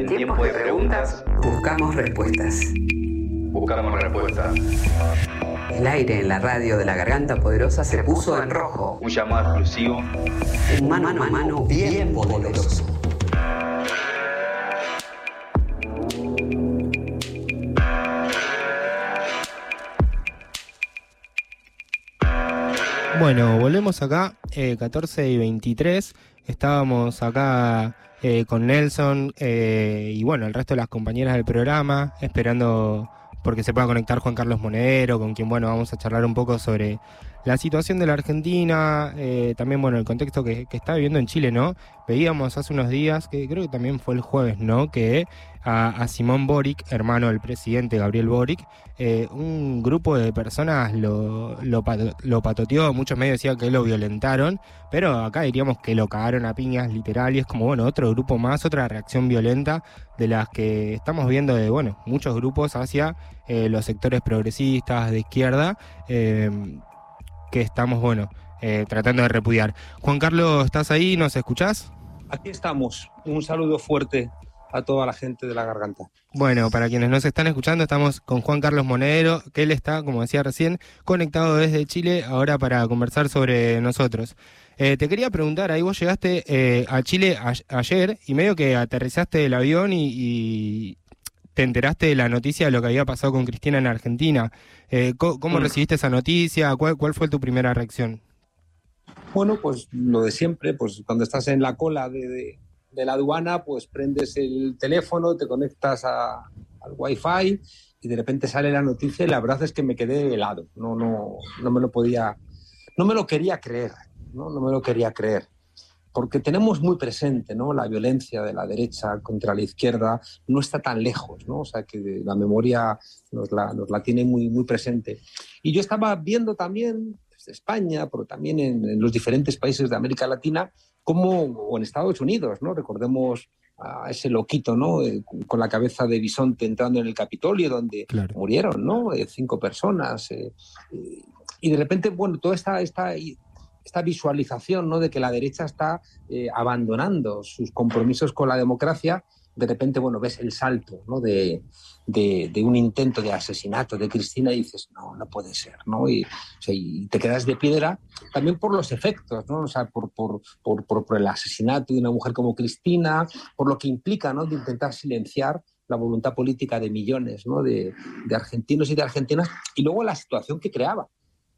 En tiempos de preguntas, buscamos respuestas. Buscamos respuestas. El aire en la radio de la garganta poderosa se puso en rojo. Un llamado exclusivo. Un mano a mano bien poderoso. Bueno, volvemos acá, eh, 14 y 23. Estábamos acá eh, con Nelson eh, y bueno, el resto de las compañeras del programa, esperando porque se pueda conectar Juan Carlos Monedero, con quien bueno, vamos a charlar un poco sobre la situación de la Argentina, eh, también bueno, el contexto que, está viviendo en Chile, ¿no? Veíamos hace unos días, que creo que también fue el jueves, ¿no? Que a, a Simón Boric, hermano del presidente Gabriel Boric, eh, un grupo de personas lo, lo, lo, patoteó, muchos medios decían que lo violentaron, pero acá diríamos que lo cagaron a piñas literal y es como, bueno, otro grupo más, otra reacción violenta de las que estamos viendo de, bueno, muchos grupos hacia eh, los sectores progresistas de izquierda. Que estamos, bueno, eh, tratando de repudiar. Juan Carlos, ¿estás ahí? ¿Nos escuchás? Aquí estamos. Un saludo fuerte a toda la gente de la garganta. Bueno, para quienes nos están escuchando, estamos con Juan Carlos Monedero, que él está, como decía recién, conectado desde Chile ahora para conversar sobre nosotros. Eh, te quería preguntar, ahí vos llegaste eh, a Chile a ayer y medio que aterrizaste del avión y, y, te enteraste de la noticia de lo que había pasado con Cristina en Argentina. Eh, ¿Cómo, cómo mm. recibiste esa noticia? ¿Cuál, ¿Cuál fue tu primera reacción? Bueno, pues lo de siempre, pues cuando estás en la cola de, de, de la aduana, pues prendes el teléfono, te conectas a, al wifi y de repente sale la noticia y la verdad es que me quedé helado. No, no, no me lo podía, no me lo quería creer, no, no me lo quería creer porque tenemos muy presente ¿no? la violencia de la derecha contra la izquierda, no está tan lejos, ¿no? o sea que la memoria nos la, nos la tiene muy, muy presente. Y yo estaba viendo también desde España, pero también en, en los diferentes países de América Latina, como, o en Estados Unidos, ¿no? recordemos a ese loquito, ¿no? Eh, con la cabeza de bisonte entrando en el Capitolio, donde claro. murieron, ¿no? Eh, cinco personas. Eh, y de repente, bueno, toda esta, esta esta visualización ¿no? de que la derecha está eh, abandonando sus compromisos con la democracia, de repente, bueno, ves el salto ¿no? de, de, un intento de asesinato de Cristina y dices, no, no puede ser, ¿no? Y, o te quedas de piedra también por los efectos, ¿no? O sea, por, por, por, por, el asesinato de una mujer como Cristina, por lo que implica, ¿no? De intentar silenciar la voluntad política de millones ¿no? de, de argentinos y de argentinas y luego la situación que creaba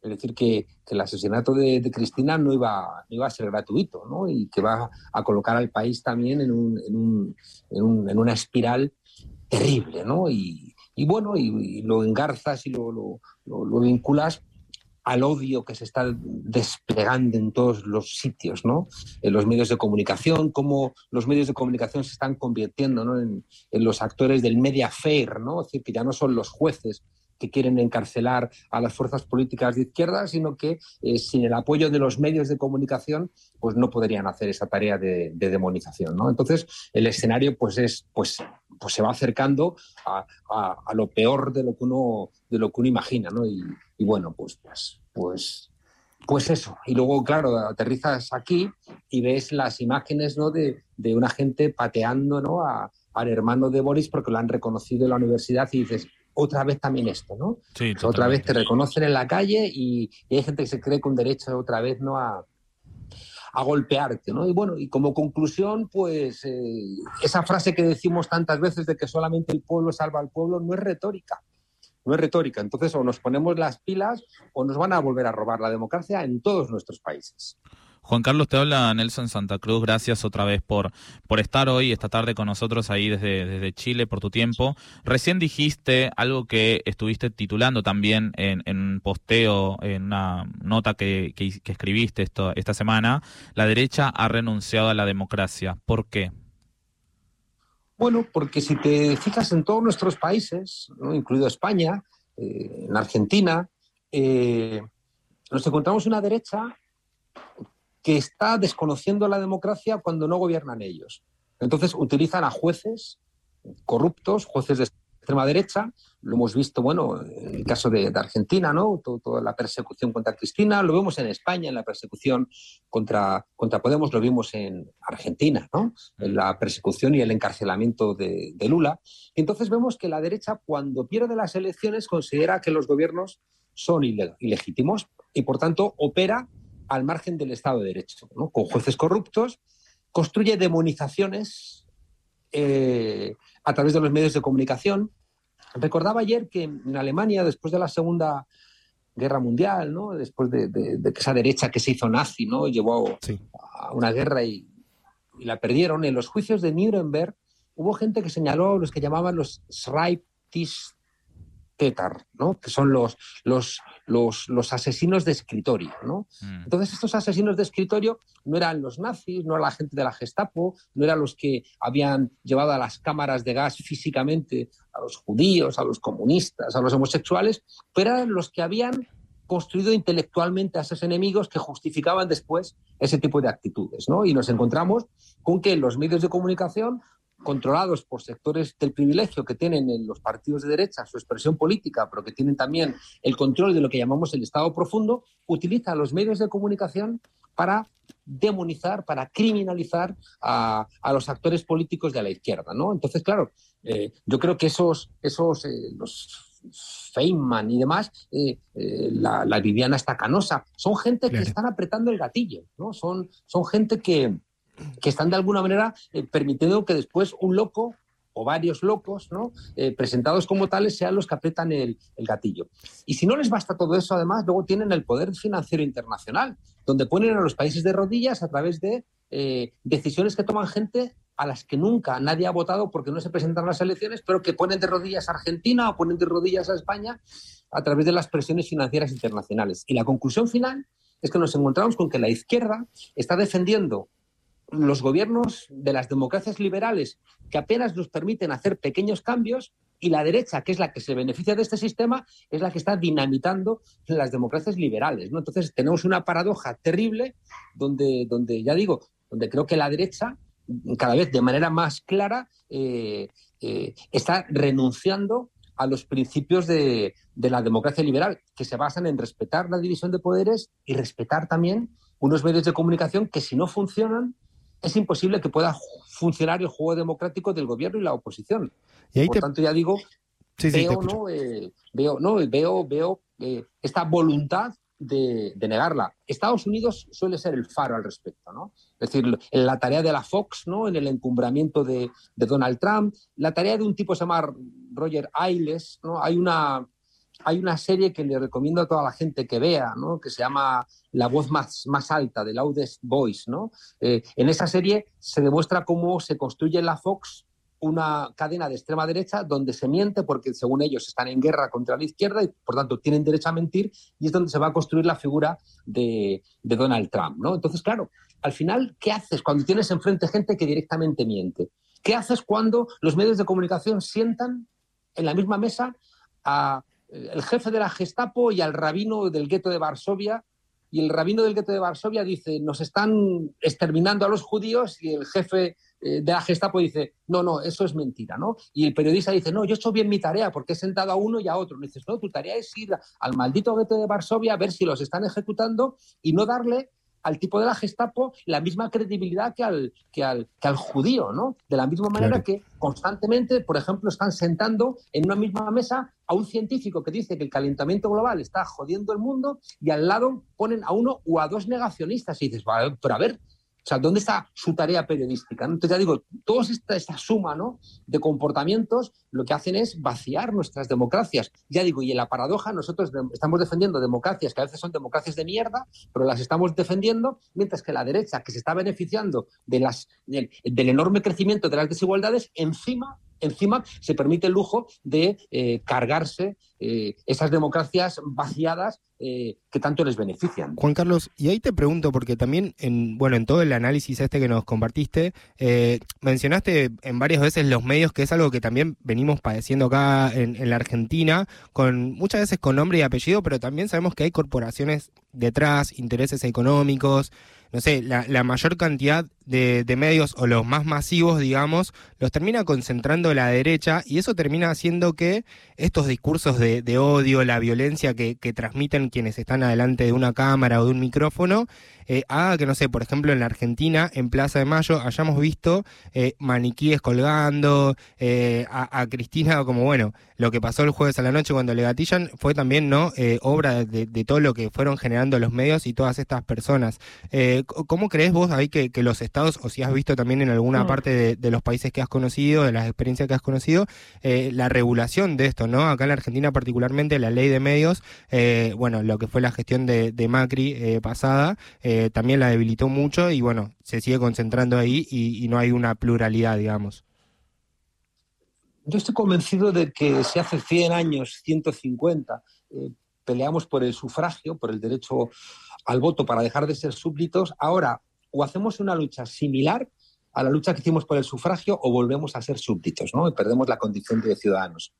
es decir, que, el asesinato de, Cristina no iba, iba a ser gratuito ¿no? y que va a colocar al país también en, un, en, un, en, un, en una espiral terrible. ¿no? Y, y bueno, y, lo engarzas y lo, lo, vinculas al odio que se está desplegando en todos los sitios, ¿no? En los medios de comunicación, cómo los medios de comunicación se están convirtiendo ¿no? en, en los actores del media fair, ¿no? Es decir, que ya no son los jueces que quieren encarcelar a las fuerzas políticas de izquierda, sino que eh, sin el apoyo de los medios de comunicación, pues no podrían hacer esa tarea de, de demonización. Entonces, el escenario pues es, pues, pues se va acercando a, a, lo peor de lo que uno, de lo que uno imagina, ¿no? Y, y bueno, pues, pues, pues pues eso, y luego, claro, aterrizas aquí y ves las imágenes ¿no? de, de una gente pateando ¿no? a, al hermano de Boris porque lo han reconocido en la universidad y dices, otra vez también esto, ¿no? Sí, otra vez te reconocen en la calle y, y, hay gente que se cree con derecho otra vez no a, a golpearte, ¿no? Y bueno, y como conclusión, pues eh, esa frase que decimos tantas veces de que solamente el pueblo salva al pueblo no es retórica. No es retórica. Entonces, o nos ponemos las pilas o nos van a volver a robar la democracia en todos nuestros países. Juan Carlos, te habla Nelson Santa Cruz. Gracias otra vez por, por estar hoy, esta tarde con nosotros ahí desde, desde Chile, por tu tiempo. Recién dijiste algo que estuviste titulando también en, un posteo, en una nota que, que, que escribiste esto, esta semana. La derecha ha renunciado a la democracia. ¿Por qué? Bueno, porque si te fijas en todos nuestros países, ¿no? incluido España, eh, en Argentina, eh, nos encontramos una derecha que está desconociendo la democracia cuando no gobiernan ellos. Entonces utilizan a jueces corruptos, jueces de extrema derecha. Lo hemos visto, bueno, en el caso de, Argentina, ¿no? Todo- toda la persecución contra Cristina. Lo vemos en España, en la persecución contra, contra Podemos. Lo vimos en Argentina, ¿no? En la persecución y el encarcelamiento de, Lula. Entonces vemos que la derecha, cuando pierde las elecciones, considera que los gobiernos son ile- ilegítimos y, por tanto, opera al margen del Estado de Derecho, ¿no? con jueces corruptos, construye demonizaciones eh, a través de los medios de comunicación. Recordaba ayer que en Alemania, después de la Segunda Guerra Mundial, ¿no? después de, de- esa derecha que se hizo nazi ¿no? llevó Sí. a una guerra y, y la perdieron, en los juicios de Nuremberg hubo gente que señaló los que llamaban los ¿no? que son los, los, los, los asesinos de escritorio. ¿no? Mm. Entonces, estos asesinos de escritorio no eran los nazis, no era la gente de la Gestapo, no eran los que habían llevado a las cámaras de gas físicamente a los judíos, a los comunistas, a los homosexuales, pero eran los que habían construido intelectualmente a esos enemigos que justificaban después ese tipo de actitudes. ¿no? Y nos encontramos con que los medios de comunicación controlados por sectores del privilegio que tienen en los partidos de derecha su expresión política, pero que tienen también el control de lo que llamamos el Estado profundo, utilizan los medios de comunicación para demonizar, para criminalizar a, a los actores políticos de la izquierda. ¿no? Entonces, claro, eh, yo creo que esos, esos eh, los Feynman y demás, eh, eh, la, la Viviana Estacanosa, son gente Claro. que están apretando el gatillo, ¿no? Son, son gente que, que están de alguna manera eh, permitiendo que después un loco o varios locos, ¿no? Eh, presentados como tales, sean los que apretan el, gatillo. Y si no les basta todo eso, además, luego tienen el poder financiero internacional, donde ponen a los países de rodillas a través de eh, decisiones que toman gente a las que nunca nadie ha votado porque no se presentan las elecciones, pero que ponen de rodillas a Argentina o ponen de rodillas a España a través de las presiones financieras internacionales. Y la conclusión final es que nos encontramos con que la izquierda está defendiendo los gobiernos de las democracias liberales que apenas nos permiten hacer pequeños cambios y la derecha, que es la que se beneficia de este sistema, es la que está dinamitando las democracias liberales. ¿no? Entonces tenemos una paradoja terrible donde, donde, ya digo, donde creo que la derecha cada vez de manera más clara eh, eh, está renunciando a los principios de, de la democracia liberal, que se basan en respetar la división de poderes y respetar también unos medios de comunicación que si no funcionan es imposible que pueda funcionar el juego democrático del gobierno y la oposición. Y ahí Por te... tanto, ya digo, Sí, sí, te veo. ¿no? Eh, veo, no, veo, veo eh, esta voluntad de, de negarla. Estados Unidos suele ser el faro al respecto, ¿no? Es decir, en la tarea de la Fox, ¿no? En el encumbramiento de, de Donald Trump, la tarea de un tipo que se llama Roger Ailes, ¿no? Hay una, hay una serie que le recomiendo a toda la gente que vea, ¿no? Que se llama La voz más, más alta, The Loudest Voice, ¿no? Eh, en esa serie se demuestra cómo se construye en la Fox una cadena de extrema derecha donde se miente porque según ellos están en guerra contra la izquierda y por tanto tienen derecho a mentir y es donde se va a construir la figura de, de Donald Trump. ¿no? Entonces, claro, al final, ¿qué haces cuando tienes enfrente gente que directamente miente? ¿Qué haces cuando los medios de comunicación sientan en la misma mesa a el jefe de la Gestapo y al rabino del gueto de Varsovia y el rabino del gueto de Varsovia dice, nos están exterminando a los judíos y el jefe eh, de la Gestapo dice, no, no, eso es mentira, ¿no? Y el periodista dice, no, yo he hecho bien mi tarea porque he sentado a uno y a otro. Y dices, no, tu tarea es ir al maldito gueto de Varsovia a ver si los están ejecutando y no darle al tipo de la Gestapo la misma credibilidad que al, que al, que al judío, ¿no? De la misma manera Claro. que constantemente, por ejemplo, están sentando en una misma mesa a un científico que dice que el calentamiento global está jodiendo el mundo y al lado ponen a uno o a dos negacionistas y dices, pero a ver, o sea, ¿dónde está su tarea periodística? Entonces ya digo, toda esta, esta suma ¿no? de comportamientos lo que hacen es vaciar nuestras democracias. Ya digo, y en la paradoja nosotros estamos defendiendo democracias que a veces son democracias de mierda, pero las estamos defendiendo, mientras que la derecha, que se está beneficiando del enorme crecimiento de las desigualdades, encima encima se permite el lujo de eh, cargarse eh, esas democracias vaciadas eh, que tanto les benefician. Juan Carlos, y ahí te pregunto, porque también en, bueno, en todo el análisis este que nos compartiste, mencionaste en varias veces los medios, que es algo que también venimos padeciendo acá en, la Argentina, con muchas veces con nombre y apellido, pero también sabemos que hay corporaciones detrás, intereses económicos, no sé, la mayor cantidad de, de, medios o los más masivos, digamos, los termina concentrando la derecha y eso termina haciendo que estos discursos de, odio, la violencia que, transmiten quienes están adelante de una cámara o de un micrófono, eh, haga que, no sé, por ejemplo, en la Argentina, en Plaza de Mayo, hayamos visto eh, maniquíes colgando, eh, a, a, Cristina como, bueno, lo que pasó el jueves a la noche cuando le gatillan fue también, ¿no?, eh, obra de, todo lo que fueron generando los medios y todas estas personas. ¿Cómo crees vos ahí que, que, los estados, o si has visto también en alguna mm. parte de, de, los países que has conocido, de las experiencias que has conocido, eh, la regulación de esto, ¿no? Acá en la Argentina particularmente la ley de medios, eh, bueno, lo que fue la gestión de, de Macri eh, pasada, eh, también la debilitó mucho y bueno, se sigue concentrando ahí y, y no hay una pluralidad, digamos. Yo estoy convencido de que si hace 100 años, 150, eh, peleamos por el sufragio, por el derecho al voto para dejar de ser súbditos, ahora o hacemos una lucha similar a la lucha que hicimos por el sufragio o volvemos a ser súbditos, ¿no? Y perdemos la condición de ciudadanos.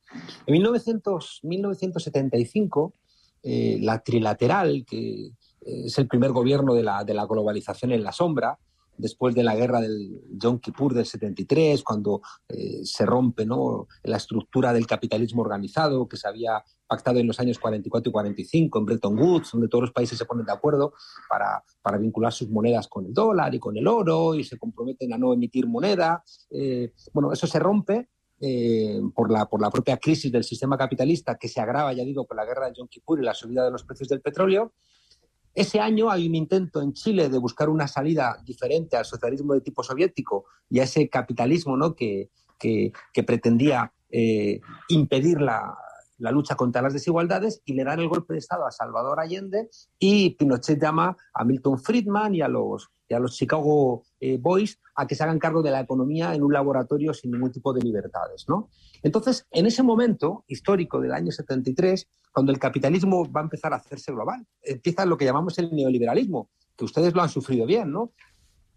En 1900, 1975, eh, la trilateral, que es el primer gobierno de la, globalización en la sombra, después de la guerra del Yom Kippur del 73, cuando eh, se rompe la estructura del capitalismo organizado que se había pactado en los años 44 y 45 en Bretton Woods, donde todos los países se ponen de acuerdo para, para vincular sus monedas con el dólar y con el oro y se comprometen a no emitir moneda. Eh, bueno, eso se rompe eh, por, la, por la propia crisis del sistema capitalista que se agrava, ya digo, por la guerra de Yom Kippur y la subida de los precios del petróleo. Ese año hay un intento en Chile de buscar una salida diferente al socialismo de tipo soviético y a ese capitalismo ¿no? que, que, pretendía eh, impedir la, la, lucha contra las desigualdades y le dan el golpe de Estado a Salvador Allende y Pinochet llama a Milton Friedman y a los, a los Chicago eh, Boys a que se hagan cargo de la economía en un laboratorio sin ningún tipo de libertades. ¿no? Entonces, en ese momento histórico del año 73, cuando el capitalismo va a empezar a hacerse global, empieza lo que llamamos el neoliberalismo, que ustedes lo han sufrido bien, ¿no?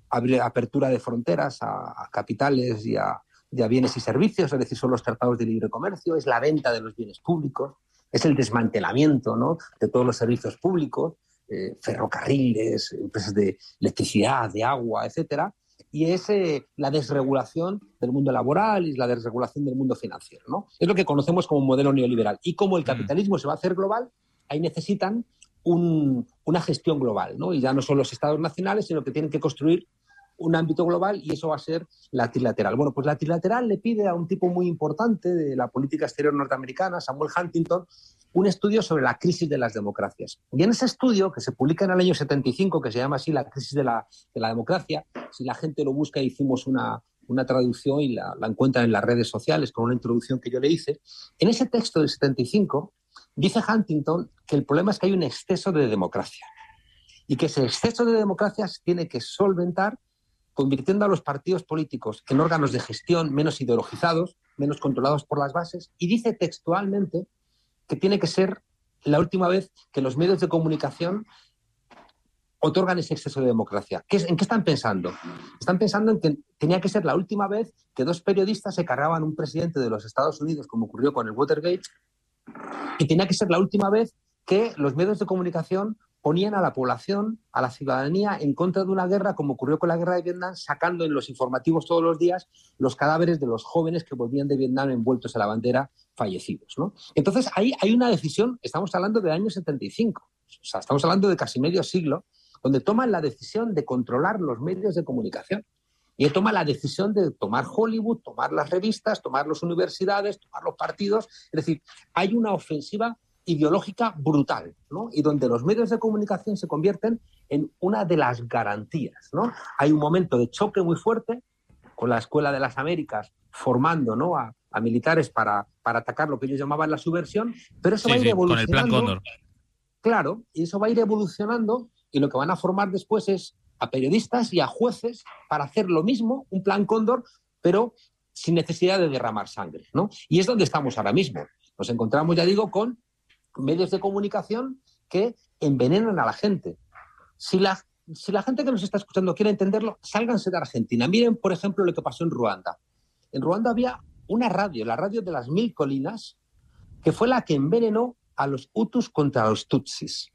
Apertura de fronteras a capitales y a, a, bienes y servicios, es decir, son los tratados de libre comercio, es la venta de los bienes públicos, es el desmantelamiento ¿no? de todos los servicios públicos, eh, ferrocarriles, empresas de electricidad, de agua, etcétera, y es eh, la desregulación del mundo laboral y la desregulación del mundo financiero. ¿no? Es lo que conocemos como modelo neoliberal. Y como el capitalismo mm. se va a hacer global, ahí necesitan un, una gestión global. ¿no? Y ya no son los estados nacionales, sino que tienen que construir un ámbito global y eso va a ser la trilateral. Bueno, pues la trilateral le pide a un tipo muy importante de la política exterior norteamericana, Samuel Huntington, un estudio sobre la crisis de las democracias. Y en ese estudio, que se publica en el año 75, que se llama así La crisis de la, de la democracia, si la gente lo busca, hicimos una, una traducción y la, la encuentran en las redes sociales con una introducción que yo le hice. En ese texto del 75, dice Huntington que el problema es que hay un exceso de democracia y que ese exceso de democracia se tiene que solventar convirtiendo a los partidos políticos en órganos de gestión menos ideologizados, menos controlados por las bases, y dice textualmente que tiene que ser la última vez que los medios de comunicación otorgan ese exceso de democracia. ¿Qué, ¿En qué están pensando? Están pensando en que tenía que ser la última vez que dos periodistas se cargaban un presidente de los Estados Unidos, como ocurrió con el Watergate, y tenía que ser la última vez que los medios de comunicación ponían a la población, a la ciudadanía, en contra de una guerra, como ocurrió con la guerra de Vietnam, sacando en los informativos todos los días los cadáveres de los jóvenes que volvían de Vietnam envueltos en la bandera fallecidos. ¿no? Entonces, ahí hay una decisión, estamos hablando del año 75, o sea, estamos hablando de casi medio siglo, donde toman la decisión de controlar los medios de comunicación. Y toma la decisión de tomar Hollywood, tomar las revistas, tomar las universidades, tomar los partidos. Es decir, hay una ofensiva ideológica brutal, ¿no? Y donde los medios de comunicación se convierten en una de las garantías, ¿no? Hay un momento de choque muy fuerte con la Escuela de las Américas formando, ¿no? A, a militares para, para, atacar lo que ellos llamaban la subversión, pero eso sí, va a ir sí, evolucionando. Con el plan Cóndor. Claro, y eso va a ir evolucionando y lo que van a formar después es a periodistas y a jueces para hacer lo mismo, un plan Cóndor, pero sin necesidad de derramar sangre, ¿no? Y es donde estamos ahora mismo. Nos encontramos, ya digo, con medios de comunicación que envenenan a la gente. Si la, si la gente que nos está escuchando quiere entenderlo, sálganse de Argentina. Miren, por ejemplo, lo que pasó en Ruanda. En Ruanda había una radio, la radio de las mil colinas, que fue la que envenenó a los Hutus contra los Tutsis.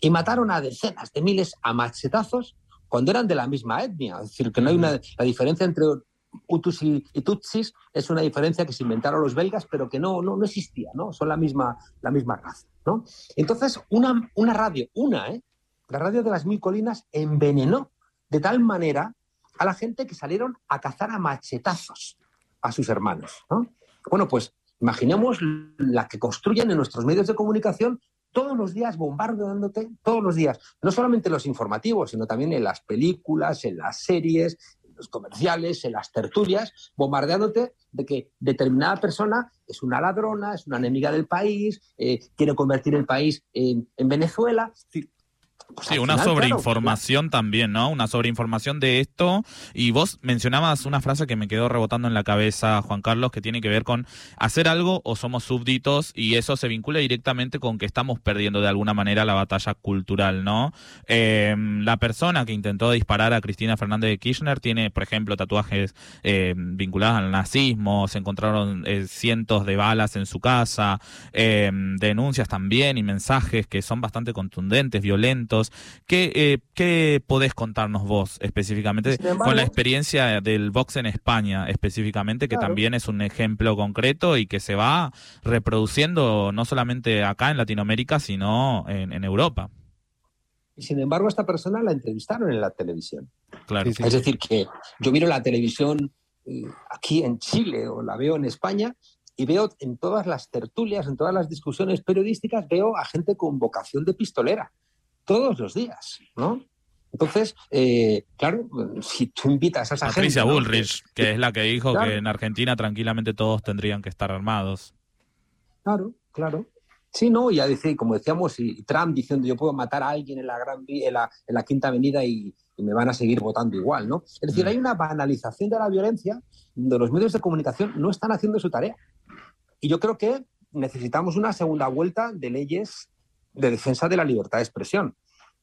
Y mataron a decenas de miles a machetazos cuando eran de la misma etnia. Es decir, que no hay una. La diferencia entre Hutus y, Tutsis es una diferencia que se inventaron los belgas, pero que no, no, no existía, ¿no? Son la misma, la misma raza, ¿no? Entonces, una, una radio, una, ¿eh? La radio de las mil colinas envenenó de tal manera a la gente que salieron a cazar a machetazos a sus hermanos, ¿no? Bueno, pues imaginemos la que construyen en nuestros medios de comunicación todos los días bombardeándote, todos los días, no solamente los informativos, sino también en las películas, en las series, comerciales, en las tertulias, bombardeándote de que determinada persona es una ladrona, es una enemiga del país, eh, quiere convertir el país en, Venezuela. Sí, una sobreinformación también, ¿no? Una sobreinformación de esto. Y vos mencionabas una frase que me quedó rebotando en la cabeza, Juan Carlos, que tiene que ver con hacer algo o somos súbditos y eso se vincula directamente con que estamos perdiendo de alguna manera la batalla cultural, ¿no? Em, la persona que intentó disparar a Cristina Fernández de Kirchner tiene, por ejemplo, tatuajes em, vinculados al nazismo, se encontraron eh, cientos de balas en su casa, em, denuncias también y mensajes que son bastante contundentes, violentos ¿Qué, eh, ¿Qué podés contarnos vos específicamente con la experiencia del box en España específicamente, que también es un ejemplo concreto y que se va reproduciendo no solamente acá en Latinoamérica, sino en, Europa? Y sin embargo, esta persona la entrevistaron en la televisión. Claro. Es decir, que yo miro la televisión eh, aquí en Chile o la veo en España y veo en todas las tertulias, en todas las discusiones periodísticas, veo a gente con vocación de pistolera todos los días, ¿no? Entonces, eh, claro, si tú invitas a esa Patricia gente... Bullrich, que es la que dijo que en Argentina tranquilamente todos tendrían que estar armados. Claro, claro. Sí, no, y ya decir, como decíamos, y Trump diciendo yo puedo matar a alguien en la, gran, en la, en la Quinta Avenida y, me van a seguir votando igual, ¿no? Es decir, mm. hay una banalización de la violencia donde los medios de comunicación no están haciendo su tarea. Y yo creo que necesitamos una segunda vuelta de leyes de defensa de la libertad de expresión.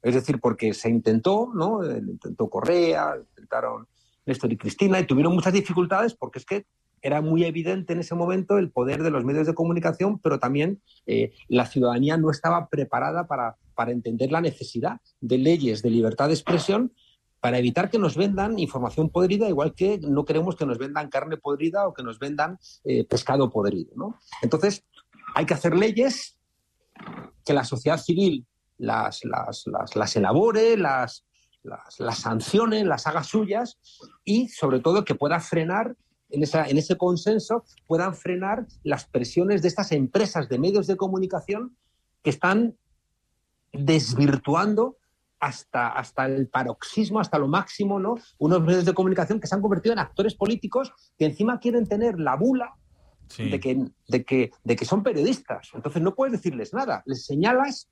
Es decir, porque se intentó, ¿no? Intentó Correa, intentaron Néstor y Cristina y tuvieron muchas dificultades porque es que era muy evidente en ese momento el poder de los medios de comunicación, pero también eh, la ciudadanía no estaba preparada para, para entender la necesidad de leyes de libertad de expresión para evitar que nos vendan información podrida, igual que no queremos que nos vendan carne podrida o que nos vendan eh, pescado podrido. ¿no? Entonces, hay que hacer leyes que la sociedad civil las, las, elabore, las, las, sancione, las haga suyas y sobre todo que pueda frenar en, esa, en ese consenso, puedan frenar las presiones de estas empresas de medios de comunicación que están desvirtuando hasta, hasta el paroxismo, hasta lo máximo, ¿no? Unos medios de comunicación que se han convertido en actores políticos que encima quieren tener la bula de, que, de, que, de que son periodistas. Entonces no puedes decirles nada, les señalas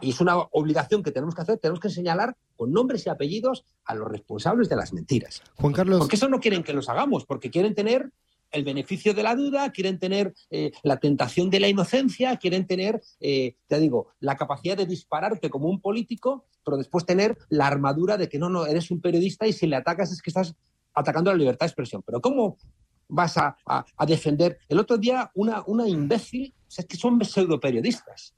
y es una obligación que tenemos que hacer, tenemos que señalar con nombres y apellidos a los responsables de las mentiras. Juan Carlos. Porque eso no quieren que los hagamos, porque quieren tener el beneficio de la duda, quieren tener eh, la tentación de la inocencia, quieren tener, eh, te digo, la capacidad de dispararte como un político, pero después tener la armadura de que no, no, eres un periodista y si le atacas es que estás atacando la libertad de expresión. Pero ¿cómo vas a, defender? El otro día una, una imbécil, o sea, es que son pseudo periodistas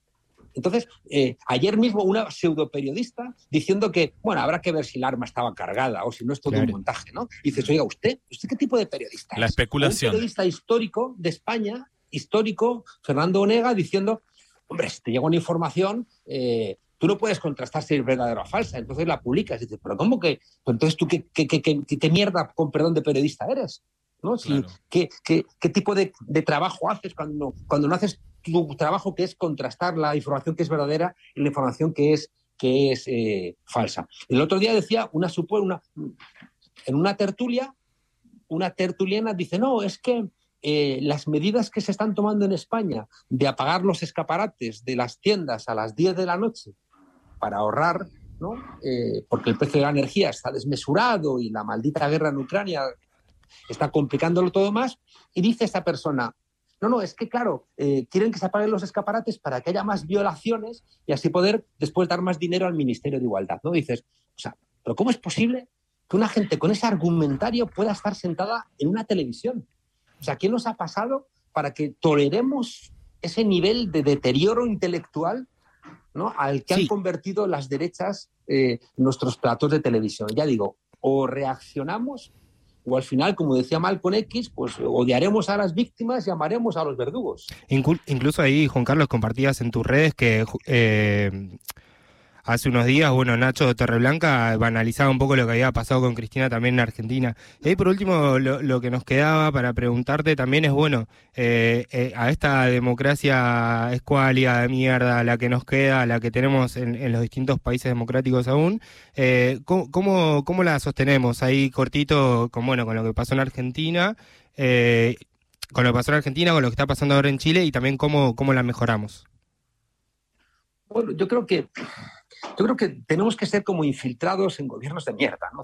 entonces, eh, ayer mismo una pseudo periodista diciendo que, bueno, habrá que ver si el arma estaba cargada o si no es todo un montaje, ¿no? Y dices, oiga, ¿usted? ¿Usted qué tipo de periodista La especulación. Un periodista histórico de España, histórico, Fernando Onega, diciendo, hombre, si te llega una información, eh, tú no puedes contrastar si es verdadera o falsa, entonces la publicas. Y dices, pero ¿cómo que? Pues entonces tú qué, qué, qué, qué, mierda, con perdón, de periodista eres. ¿No? ¿qué, qué, tipo de, de, trabajo haces cuando, cuando no haces tu trabajo que es contrastar la información que es verdadera y la información que es, que es eh, falsa. El otro día decía una, una en una tertulia, una tertuliana dice, no, es que eh, las medidas que se están tomando en España de apagar los escaparates de las tiendas a las 10 de la noche para ahorrar, ¿no? Eh, porque el precio de la energía está desmesurado y la maldita guerra en Ucrania está complicándolo todo más. Y dice esta persona, no, no, es que claro, eh, quieren que se apaguen los escaparates para que haya más violaciones y así poder después dar más dinero al Ministerio de Igualdad. ¿no? Dices, o sea, pero ¿cómo es posible que una gente con ese argumentario pueda estar sentada en una televisión? O sea, ¿qué nos ha pasado para que toleremos ese nivel de deterioro intelectual ¿no? al que han convertido las derechas eh, nuestros platos de televisión. Ya digo, o reaccionamos o al final, como decía Malcolm X, pues odiaremos a las víctimas y amaremos a los verdugos. incluso ahí, Juan Carlos, compartías en tus redes que eh, hace unos días, bueno, Nacho Torreblanca banalizaba un poco lo que había pasado con Cristina también en Argentina. Y por último, lo, que nos quedaba para preguntarte también es, bueno, eh, eh, a esta democracia escuálida de mierda, la que nos queda, la que tenemos en, los distintos países democráticos aún, eh, ¿cómo, ¿cómo, la sostenemos ahí cortito con, bueno, con lo que pasó en Argentina? con lo que pasó en Argentina, con lo que está pasando ahora en Chile y también cómo, cómo la mejoramos. Bueno, yo creo que yo creo que tenemos que ser como infiltrados en gobiernos de mierda, ¿no?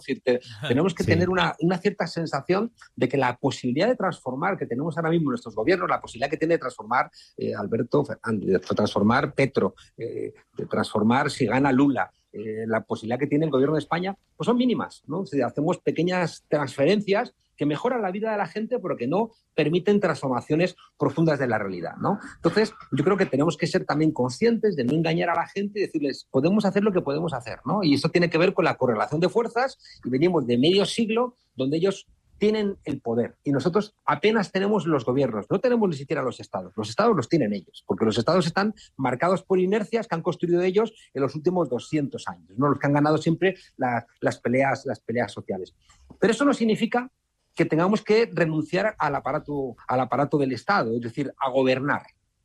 tenemos que tener una, cierta sensación de que la posibilidad de transformar que tenemos ahora mismo nuestros gobiernos, la posibilidad que tiene de transformar eh, Alberto Fernández, de transformar Petro, eh, de transformar si gana Lula, eh, la posibilidad que tiene el gobierno de España, pues son mínimas, ¿no? Si hacemos pequeñas transferencias que mejoran la vida de la gente, pero que no permiten transformaciones profundas de la realidad. ¿no? Entonces, yo creo que tenemos que ser también conscientes de no engañar a la gente y decirles, podemos hacer lo que podemos hacer. ¿no? Y esto tiene que ver con la correlación de fuerzas y venimos de medio siglo donde ellos tienen el poder y nosotros apenas tenemos los gobiernos, no tenemos ni siquiera los estados, los estados los tienen ellos, porque los estados están marcados por inercias que han construido ellos en los últimos 200 años, ¿no? los que han ganado siempre las, peleas, las peleas sociales. Pero eso no significa que tengamos que renunciar al aparato, al aparato del Estado, es decir, a gobernar.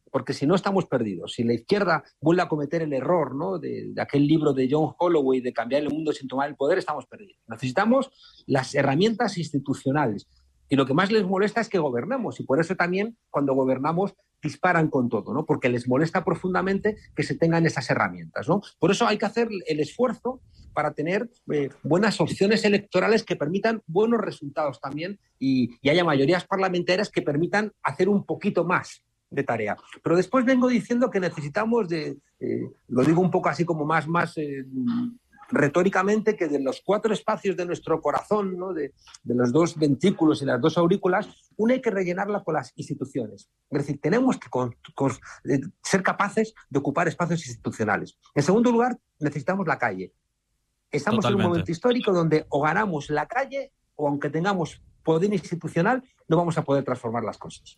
Porque si no estamos perdidos. Si la izquierda vuelve a cometer el error ¿no? de, aquel libro de John Holloway de cambiar el mundo sin tomar el poder, estamos perdidos. Necesitamos las herramientas institucionales. Y lo que más les molesta es que gobernemos. Y por eso también cuando gobernamos disparan con todo, ¿no? porque les molesta profundamente que se tengan esas herramientas. ¿no? Por eso hay que hacer el esfuerzo para tener eh, buenas opciones electorales que permitan buenos resultados también y, haya mayorías parlamentarias que permitan hacer un poquito más de tarea. Pero después vengo diciendo que necesitamos de, eh, lo digo un poco así como más, más eh, retóricamente, que de los cuatro espacios de nuestro corazón, ¿no? de, los dos ventrículos y las dos aurículas, una hay que rellenarla con las instituciones. Es decir, tenemos que ser capaces de ocupar espacios institucionales. En segundo lugar, necesitamos la calle. Estamos en un momento histórico donde o ganamos la calle o aunque tengamos poder institucional, no vamos a poder transformar las cosas.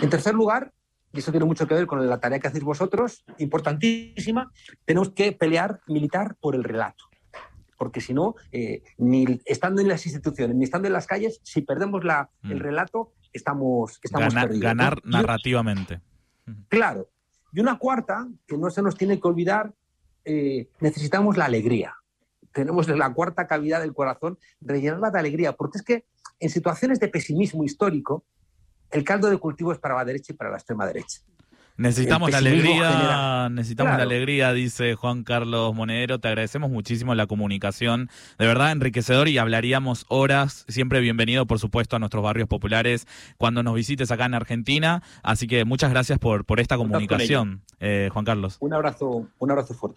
En tercer lugar, y eso tiene mucho que ver con la tarea que hacéis vosotros, importantísima, tenemos que pelear militar por el relato. Porque si no, eh, ni estando en las instituciones, ni estando en las calles, si perdemos la, el mm. relato, estamos, estamos ganar, perdidos. Ganar narrativamente. Claro. Y una cuarta, que no se nos tiene que olvidar, eh, necesitamos la alegría tenemos la cuarta cavidad del corazón, rellenarla de alegría, porque es que en situaciones de pesimismo histórico, el caldo de cultivo es para la derecha y para la extrema derecha. Necesitamos la alegría, necesitamos la alegría, dice Juan Carlos Monedero. Te agradecemos muchísimo la comunicación, de verdad enriquecedor y hablaríamos horas. Siempre bienvenido, por supuesto, a nuestros barrios populares cuando nos visites acá en Argentina. Así que muchas gracias por, por esta comunicación, eh, Juan Carlos. Un abrazo, un abrazo fuerte.